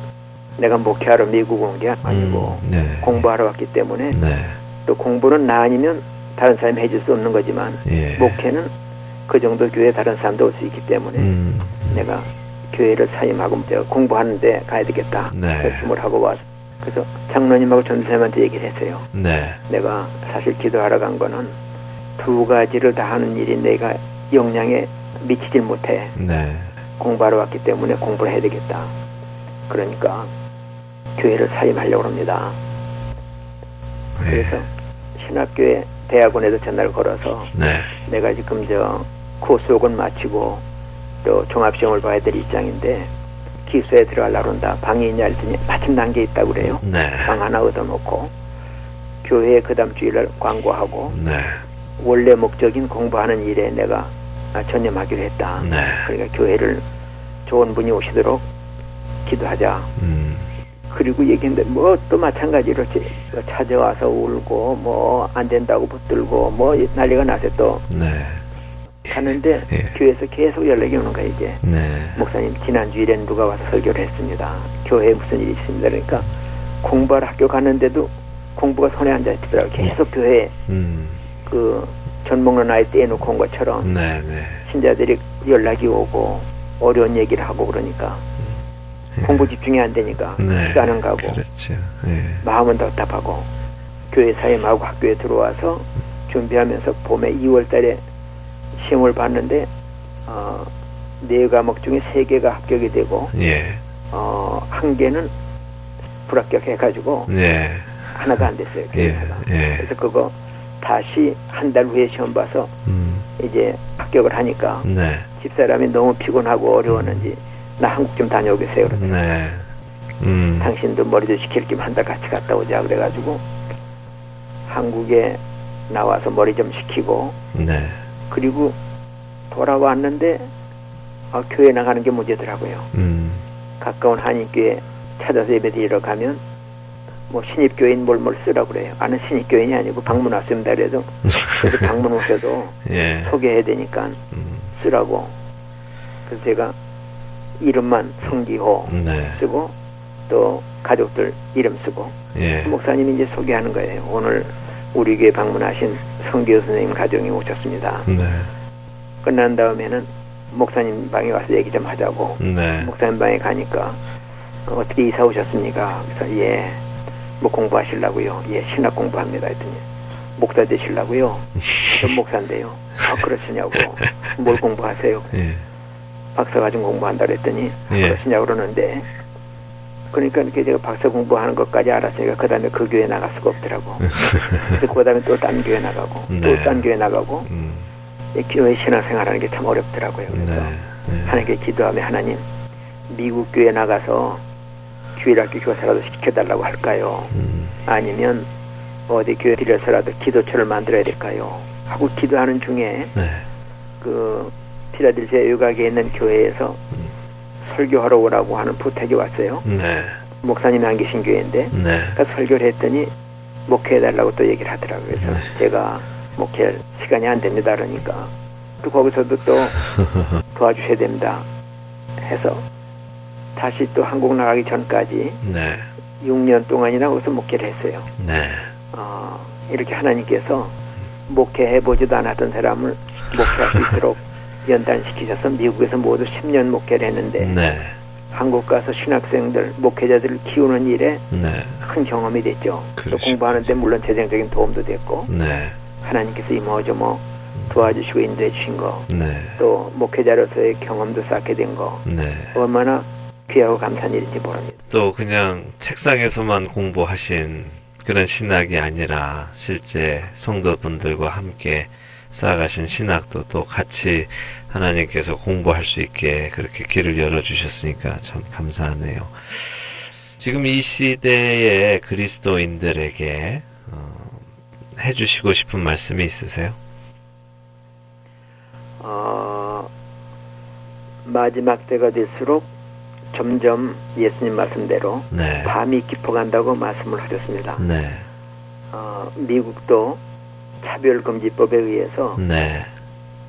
내가 목회하러 미국 온 게 아니고 음, 네. 공부하러 왔기 때문에 네. 또 공부는 나 아니면 다른 사람이 해줄 수 없는 거지만 예. 목회는 그 정도 교회 다른 사람도 올 수 있기 때문에 음, 내가 교회를 사임하고 공부하는데 가야 되겠다 네. 결심을 하고 와서 그래서 장로님하고 전도사님한테 얘기를 했어요. 네. 내가 사실 기도하러 간 거는 두 가지를 다 하는 일이 내가 역량에 미치질 못해. 네. 공부하러 왔기 때문에 공부를 해야 되겠다. 그러니까 교회를 사임하려고 합니다. 네. 그래서 신학교에 대학원에도 전화를 걸어서 네. 내가 지금 저 코스옥은 마치고 또 종합시험을 봐야 될 입장인데 기수에 들어가려고 한다. 방이 있냐 했더니 마침 난 게 있다고 그래요. 네. 방 하나 얻어놓고 교회에 그 다음 주일날 광고하고 네. 원래 목적인 공부하는 일에 내가 전념하기로 했다. 네. 그러니까 교회를 좋은 분이 오시도록 기도하자. 음. 그리고 얘기했는데 뭐 또 마찬가지로 찾아와서 울고 뭐 안 된다고 붙들고 뭐 난리가 나서 또 네. 가는데 예. 교회에서 계속 연락이 오는 거야 이제 네. 목사님 지난 주 일엔 누가 와서 설교를 했습니다. 교회에 무슨 일이 있습니다. 그러니까 공부하러 학교 가는데도 공부가 손에 앉아 있더라고 계속 교회에 음. 그 전목론 아이 떼놓고 온 것처럼 네, 네. 신자들이 연락이 오고 어려운 얘기를 하고 그러니까 음. 공부 집중이 안 되니까 네. 시간은 가고 그렇죠. 네. 마음은 답답하고 교회 사임하고 학교에 들어와서 준비하면서 봄에 2월달에 시험을 봤는데 어, 네 과목 중에 세 개가 합격이 되고 예. 어, 한 개는 불합격해가지고 예. 하나도 안 됐어요. 예. 예. 그래서 그거 다시 한 달 후에 시험 봐서 음. 이제 합격을 하니까 네. 집사람이 너무 피곤하고 어려웠는지 나 한국 좀 다녀오겠어요. 그러더라고요. 네. 음. 당신도 머리도 식힐 겸한 달 같이 갔다 오자 그래가지고 한국에 나와서 머리 좀 식히고 네. 그리고 돌아왔는데 아, 교회 나가는 게 문제더라고요. 음. 가까운 한인교회 찾아서 예배 드리러 가면 뭐 신입교인 뭘 뭘 쓰라 그래요. 아는 신입교인이 아니고 방문 왔습니다. 그래도 그래서 방문 오셔도 예. 소개해야 되니까 음. 쓰라고. 그래서 제가 이름만 성기호 네. 쓰고 또 가족들 이름 쓰고 예. 목사님이 이제 소개하는 거예요. 오늘 우리 교회 방문하신 성교 선생님 가정이 오셨습니다. 네. 끝난 다음에는 목사님 방에 와서 얘기 좀 하자고. 네. 목사님 방에 가니까 어떻게 이사 오셨습니까? 그래서 예, 뭐 공부하시려고요. 예, 신학 공부합니다. 했더니 목사 되시려고요. 전 목사인데요. 아 그러시냐고. 뭘 공부하세요? 예. 박사 과정 공부한다 그랬더니 아, 예. 그러시냐고 그러는데 그러니까 이렇게 제가 박사 공부하는 것까지 알았으니까 그 다음에 그 교회 나갈 수가 없더라고. 그래서 그 다음에 또 딴 교회 나가고 네. 또딴 교회 나가고 음. 교회 신앙생활하는 게 참 어렵더라고요. 그래서 네. 네. 하나님께 기도하며 하나님 미국 교회 나가서 주일학교 교사라도 시켜달라고 할까요? 음. 아니면 어디 교회 들여서라도 기도처를 만들어야 될까요? 하고 기도하는 중에 네. 그 피라델피아 유각에 있는 교회에서 음. 설교하러 오라고 하는 부탁이 왔어요. 네. 목사님이 안 계신 교회인데 네. 그러니까 설교를 했더니 목회해달라고 또 얘기를 하더라고요. 그래서 네. 제가 목회할 시간이 안 됩니다. 그러니까 또 거기서도 또 도와주셔야 됩니다. 해서 다시 또 한국 나가기 전까지 네. 6년 동안이나 거기서 목회를 했어요. 네. 어, 이렇게 하나님께서 목회해 보지도 않았던 사람을 목회할 수 있도록 연단시키셔서 미국에서 모두 10년 목회를 했는데 네. 한국 가서 신학생들 목회자들을 키우는 일에 네. 큰 경험이 됐죠. 또 공부하는데 물론 재정적인 도움도 됐고 네. 하나님께서 이모저모 도와주시고 인도해 주신 거, 네. 또 목회자로서의 경험도 쌓게 된 거, 네. 얼마나 귀하고 감사한 일인지 모릅니다. 또 그냥 책상에서만 공부하신 그런 신학이 아니라 실제 성도분들과 함께 쌓아가신 신학도 또 같이 하나님께서 공부할 수 있게 그렇게 길을 열어주셨으니까 참 감사하네요. 지금 이 시대의 그리스도인들에게 어, 해주시고 싶은 말씀이 있으세요? 어, 마지막 때가 될수록 점점 예수님 말씀대로 네. 밤이 깊어간다고 말씀을 하셨습니다. 네. 어, 미국도 차별금지법에 의해서 네.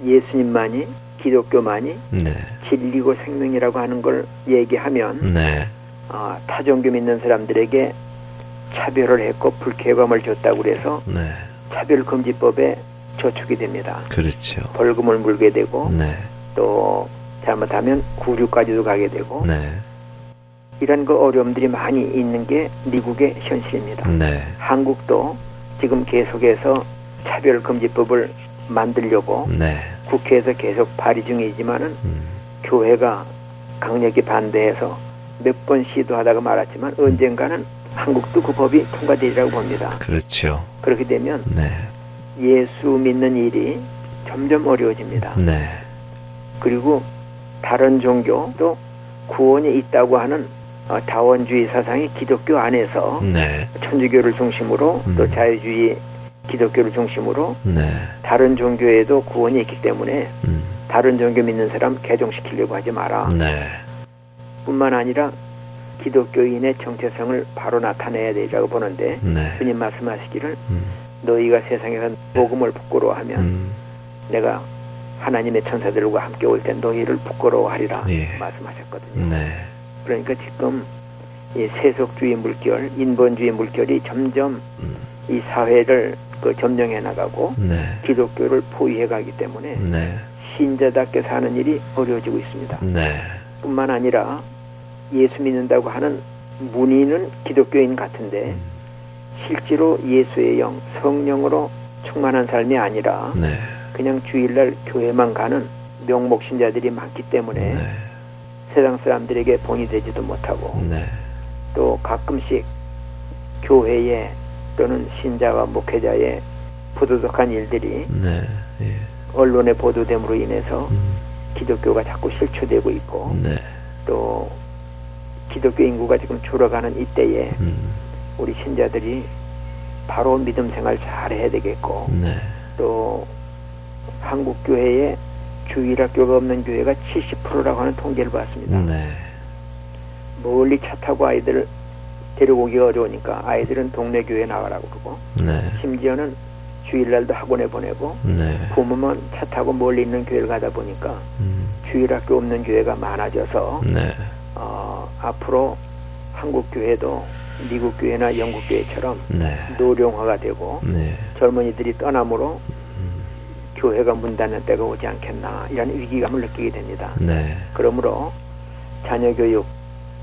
예수님만이 기독교만이 네. 진리고 생명이라고 하는 걸 얘기하면 네. 어, 타종교 믿는 사람들에게 차별을 했고 불쾌감을 줬다고 그래서 네. 차별금지법에 저축이 됩니다. 그렇죠. 벌금을 물게 되고 네. 또 잘못하면 구류까지도 가게 되고 네. 이런 그 어려움들이 많이 있는 게 미국의 현실입니다. 네. 한국도 지금 계속해서 차별금지법을 만들려고 네. 국회에서 계속 발의 중이지만은 음. 교회가 강력히 반대해서 몇 번 시도하다가 말았지만 음. 언젠가는 한국도 그 법이 통과되리라고 봅니다. 그렇죠. 그렇게 되면 네. 예수 믿는 일이 점점 어려워집니다. 네. 그리고 다른 종교도 구원이 있다고 하는 어, 다원주의 사상이 기독교 안에서 네. 천주교를 중심으로 음. 또 자유주의 기독교를 중심으로 네. 다른 종교에도 구원이 있기 때문에 음. 다른 종교 믿는 사람 개종시키려고 하지 마라. 네. 뿐만 아니라 기독교인의 정체성을 바로 나타내야 되자고 보는데 네. 주님 말씀하시기를 음. 너희가 세상에서 복음을 부끄러워하면 음. 내가 하나님의 천사들과 함께 올 때 너희를 부끄러워하리라 예. 말씀하셨거든요. 네. 그러니까 지금 이 세속주의 물결, 인본주의 물결이 점점 음. 이 사회를 그 점령해 나가고 네. 기독교를 포위해 가기 때문에 네. 신자답게 사는 일이 어려워지고 있습니다. 네. 뿐만 아니라 예수 믿는다고 하는 문의는 기독교인 같은데 음. 실제로 예수의 영, 성령으로 충만한 삶이 아니라 네. 그냥 주일날 교회만 가는 명목 신자들이 많기 때문에 네. 세상 사람들에게 본이 되지도 못하고 네. 또 가끔씩 교회에 또는 신자와 목회자의 부도덕한 일들이 네. 예. 언론에 보도됨으로 인해서 음. 기독교가 자꾸 실추되고 있고 네. 또 기독교 인구가 지금 줄어가는 이때에 음. 우리 신자들이 바로 믿음 생활 잘 해야 되겠고 네. 또 한국 교회에 주일학교가 없는 교회가 70%라고 하는 통계를 봤습니다. 네. 멀리 차 타고 아이들을 오기 어려우니까 아이들은 동네 교회 나가라고 그러고 네. 심지어는 주일날도 학원에 보내고 네. 부모만 차 타고 멀리 있는 교회를 가다 보니까 음. 주일 학교 없는 교회가 많아져서 네. 어, 앞으로 한국 교회도 미국 교회나 영국 교회처럼 네. 노령화가 되고 네. 젊은이들이 떠남으로 음. 교회가 문 닫는 때가 오지 않겠나 이런 위기감을 느끼게 됩니다. 네. 그러므로 자녀 교육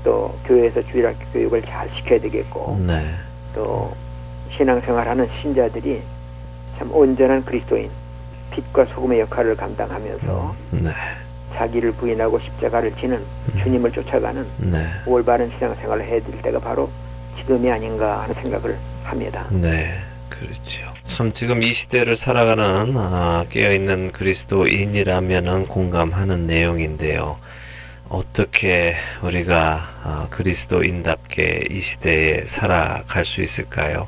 또 교회에서 주일학교 교육을 잘 시켜야 되겠고 네. 또 신앙생활하는 신자들이 참 온전한 그리스도인 빛과 소금의 역할을 감당하면서 음. 네. 자기를 부인하고 십자가를 지는 음. 주님을 쫓아가는 네. 올바른 신앙생활을 될 때가 바로 지금이 아닌가 하는 생각을 합니다. 네, 그렇죠. 참 지금 이 시대를 살아가는 아, 깨어있는 그리스도인이라면 공감하는 내용인데요. 어떻게 우리가 아, 그리스도인답게 이 시대에 살아갈 수 있을까요?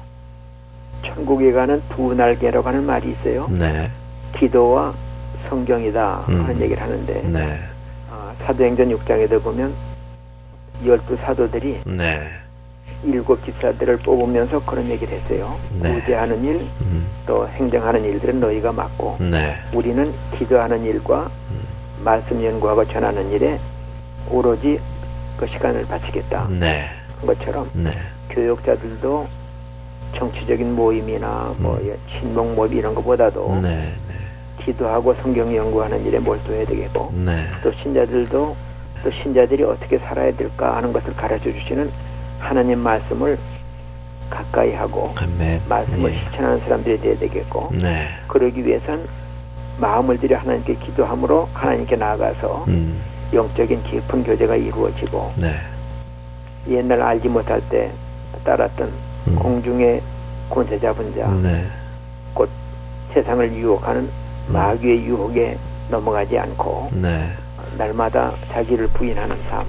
천국에 가는 두 날개라고 하는 말이 있어요. 네. 기도와 성경이다 음. 하는 얘기를 하는데 네. 어, 사도행전 6장에도 보면 열두 사도들이 네. 일곱 기사들을 뽑으면서 그런 얘기를 했어요. 네. 구제하는 일, 음. 또 행정하는 일들은 너희가 맡고 네. 우리는 기도하는 일과 음. 말씀 연구하고 전하는 일에 오로지 그 시간을 바치겠다. 네. 한 것처럼 네. 교육자들도 정치적인 모임이나 뭐 음. 친목 모임 이런 것보다도 네, 네. 기도하고 성경 연구하는 일에 몰두해야 되겠고 네. 또 신자들도 또 신자들이 어떻게 살아야 될까 하는 것을 가르쳐 주시는 하나님 말씀을 가까이 하고 아멘. 말씀을 예. 실천하는 사람들이 되어야 되겠고 네. 그러기 위해선 마음을 들여 하나님께 기도함으로 하나님께 나아가서 음. 영적인 깊은 교제가 이루어지고 네. 옛날 알지 못할 때 따랐던 음. 공중의 권세 잡은 자, 네. 곧 세상을 유혹하는 음. 마귀의 유혹에 넘어가지 않고 네. 날마다 자기를 부인하는 삶,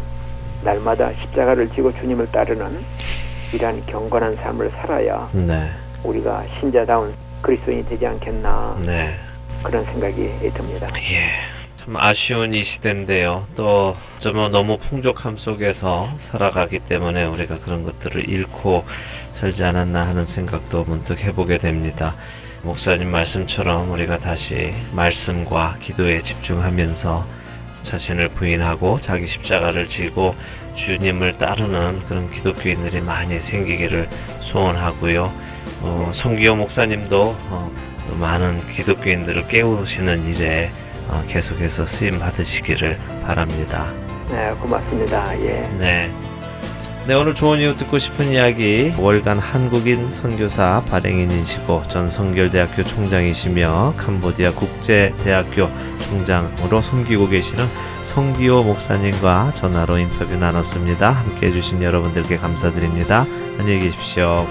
날마다 십자가를 지고 주님을 따르는 이러한 경건한 삶을 살아야 네. 우리가 신자다운 그리스도인이 되지 않겠나 네. 그런 생각이 듭니다. 예. 참 아쉬운 이 시대인데요. 또좀 너무 풍족함 속에서 살아가기 때문에 우리가 그런 것들을 잃고 살지 않았나 하는 생각도 문득 해보게 됩니다. 목사님 말씀처럼 우리가 다시 말씀과 기도에 집중하면서 자신을 부인하고 자기 십자가를 지고 주님을 따르는 그런 기독교인들이 많이 생기기를 소원하고요. 어, 성기호 목사님도 어, 많은 기독교인들을 깨우시는 일에 어, 계속해서 쓰임 받으시기를 바랍니다. 네, 고맙습니다. 예. 네. 네, 오늘 좋은 이유 듣고 싶은 이야기 월간 한국인 선교사 발행인이시고 전 성결대학교 총장이시며 캄보디아 국제대학교 총장으로 섬기고 계시는 성기호 목사님과 전화로 인터뷰 나눴습니다. 함께 해주신 여러분들께 감사드립니다. 안녕히 계십시오.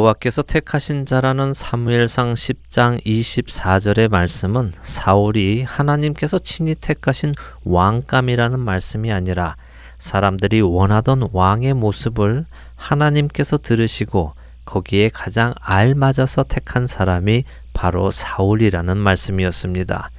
여호와께서 택하신 자라는 사무엘상 10장 24절의 말씀은 사울이 하나님께서 친히 택하신 왕감이라는 말씀이 아니라 사람들이 원하던 왕의 모습을 하나님께서 들으시고 거기에 가장 알맞아서 택한 사람이 바로 사울이라는 말씀이었습니다.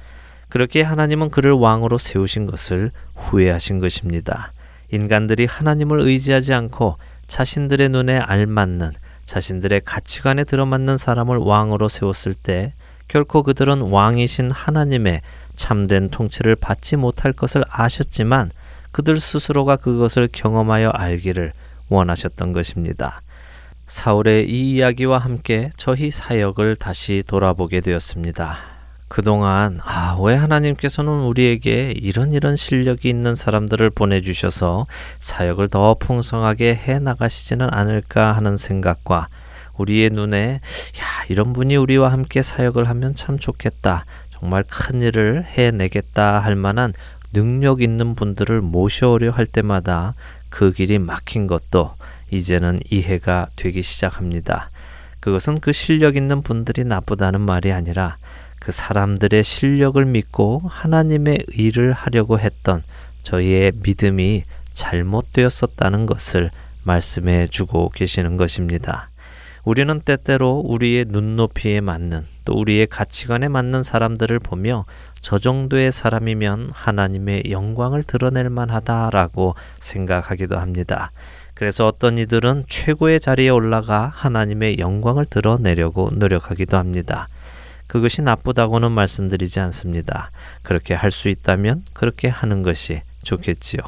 그렇게 하나님은 그를 왕으로 세우신 것을 후회하신 것입니다. 인간들이 하나님을 의지하지 않고 자신들의 눈에 알맞는 자신들의 가치관에 들어맞는 사람을 왕으로 세웠을 때 결코 그들은 왕이신 하나님의 참된 통치를 받지 못할 것을 아셨지만 그들 스스로가 그것을 경험하여 알기를 원하셨던 것입니다. 사울의 이 이야기와 함께 저희 사역을 다시 돌아보게 되었습니다. 그동안 아, 왜 하나님께서는 우리에게 이런 이런 실력이 있는 사람들을 보내주셔서 사역을 더 풍성하게 해 나가시지는 않을까 하는 생각과 우리의 눈에 야, 이런 분이 우리와 함께 사역을 하면 참 좋겠다. 정말 큰 일을 해내겠다 할 만한 능력 있는 분들을 모셔오려 할 때마다 그 길이 막힌 것도 이제는 이해가 되기 시작합니다. 그것은 그 실력 있는 분들이 나쁘다는 말이 아니라 그 사람들의 실력을 믿고 하나님의 일을 하려고 했던 저희의 믿음이 잘못되었었다는 것을 말씀해 주고 계시는 것입니다. 우리는 때때로 우리의 눈높이에 맞는 또 우리의 가치관에 맞는 사람들을 보며 저 정도의 사람이면 하나님의 영광을 드러낼 만하다라고 생각하기도 합니다. 그래서 어떤 이들은 최고의 자리에 올라가 하나님의 영광을 드러내려고 노력하기도 합니다. 그것이 나쁘다고는 말씀드리지 않습니다. 그렇게 할 수 있다면 그렇게 하는 것이 좋겠지요.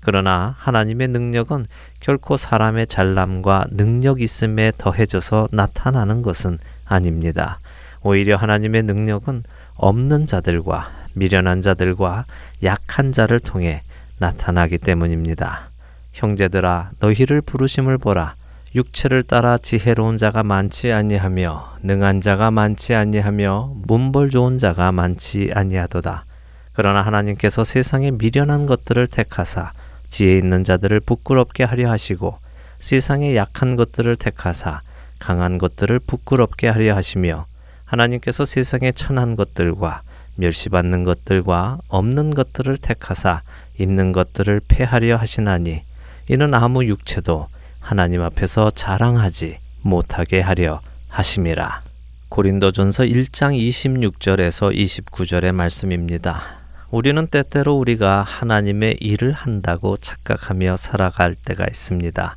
그러나 하나님의 능력은 결코 사람의 잘남과 능력 있음에 더해져서 나타나는 것은 아닙니다. 오히려 하나님의 능력은 없는 자들과 미련한 자들과 약한 자를 통해 나타나기 때문입니다. 형제들아 너희를 부르심을 보라 육체를 따라 지혜로운 자가 많지 아니하며 능한 자가 많지 아니하며 문벌 좋은 자가 많지 아니하도다. 그러나 하나님께서 세상에 미련한 것들을 택하사 지혜 있는 자들을 부끄럽게 하려 하시고 세상에 약한 것들을 택하사 강한 것들을 부끄럽게 하려 하시며 하나님께서 세상에 천한 것들과 멸시받는 것들과 없는 것들을 택하사 있는 것들을 패하려 하시나니 이는 아무 육체도 하나님 앞에서 자랑하지 못하게 하려 하심이라. 고린도전서 1장 26절에서 29절의 말씀입니다. 우리는 때때로 우리가 하나님의 일을 한다고 착각하며 살아갈 때가 있습니다.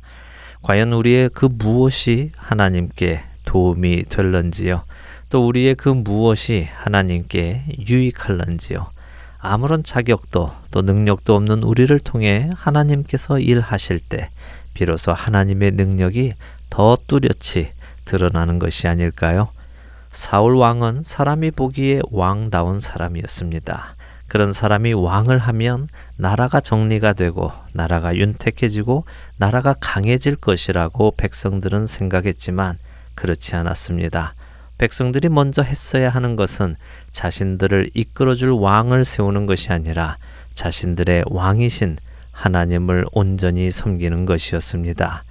과연 우리의 그 무엇이 하나님께 도움이 될런지요? 또 우리의 그 무엇이 하나님께 유익할런지요? 아무런 자격도 또 능력도 없는 우리를 통해 하나님께서 일하실 때 비로소 하나님의 능력이 더 뚜렷이 드러나는 것이 아닐까요? 사울 왕은 사람이 보기에 왕다운 사람이었습니다. 그런 사람이 왕을 하면 나라가 정리가 되고 나라가 윤택해지고 나라가 강해질 것이라고 백성들은 생각했지만 그렇지 않았습니다. 백성들이 먼저 했어야 하는 것은 자신들을 이끌어줄 왕을 세우는 것이 아니라 자신들의 왕이신 하나님을 온전히 섬기는 것이었습니다.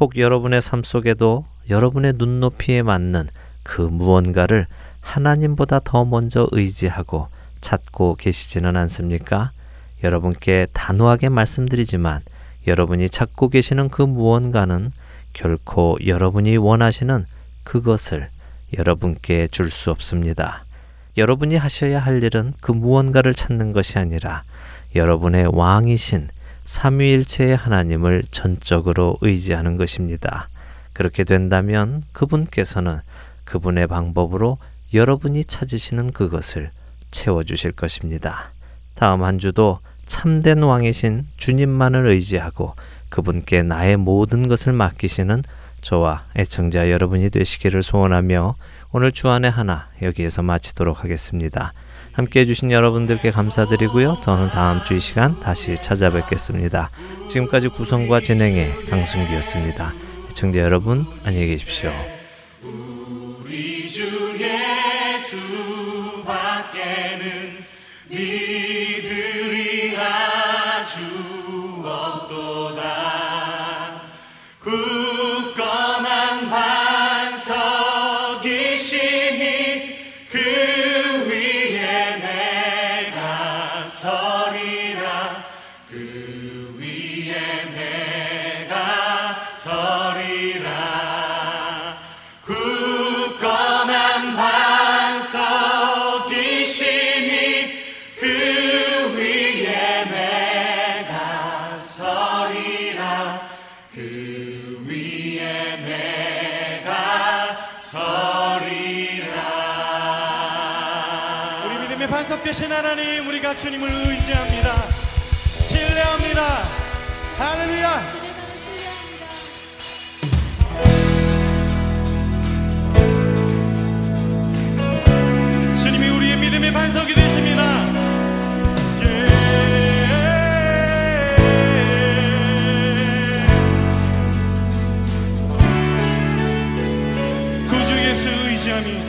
혹 여러분의 삶 속에도 여러분의 눈높이에 맞는 그 무언가를 하나님보다 더 먼저 의지하고 찾고 계시지는 않습니까? 여러분께 단호하게 말씀드리지만 여러분이 찾고 계시는 그 무언가는 결코 여러분이 원하시는 그것을 여러분께 줄 수 없습니다. 여러분이 하셔야 할 일은 그 무언가를 찾는 것이 아니라 여러분의 왕이신 삼위일체의 하나님을 전적으로 의지하는 것입니다. 그렇게 된다면 그분께서는 그분의 방법으로 여러분이 찾으시는 그것을 채워주실 것입니다. 다음 한 주도 참된 왕이신 주님만을 의지하고 그분께 나의 모든 것을 맡기시는 저와 애청자 여러분이 되시기를 소원하며 오늘 주안의 하나 여기에서 마치도록 하겠습니다. 함께 해주신 여러분들께 감사드리고요. 저는 다음 주 이 시간 다시 찾아뵙겠습니다. 지금까지 구성과 진행의 강승기였습니다. 시청자 여러분 안녕히 계십시오. 굳건한 바 반석되신 하나님 우리가 주님을 의지합니다. 신뢰합니다. 할렐루야. 믿음의 반석이 되십니다 예. 구주 예수 의지함이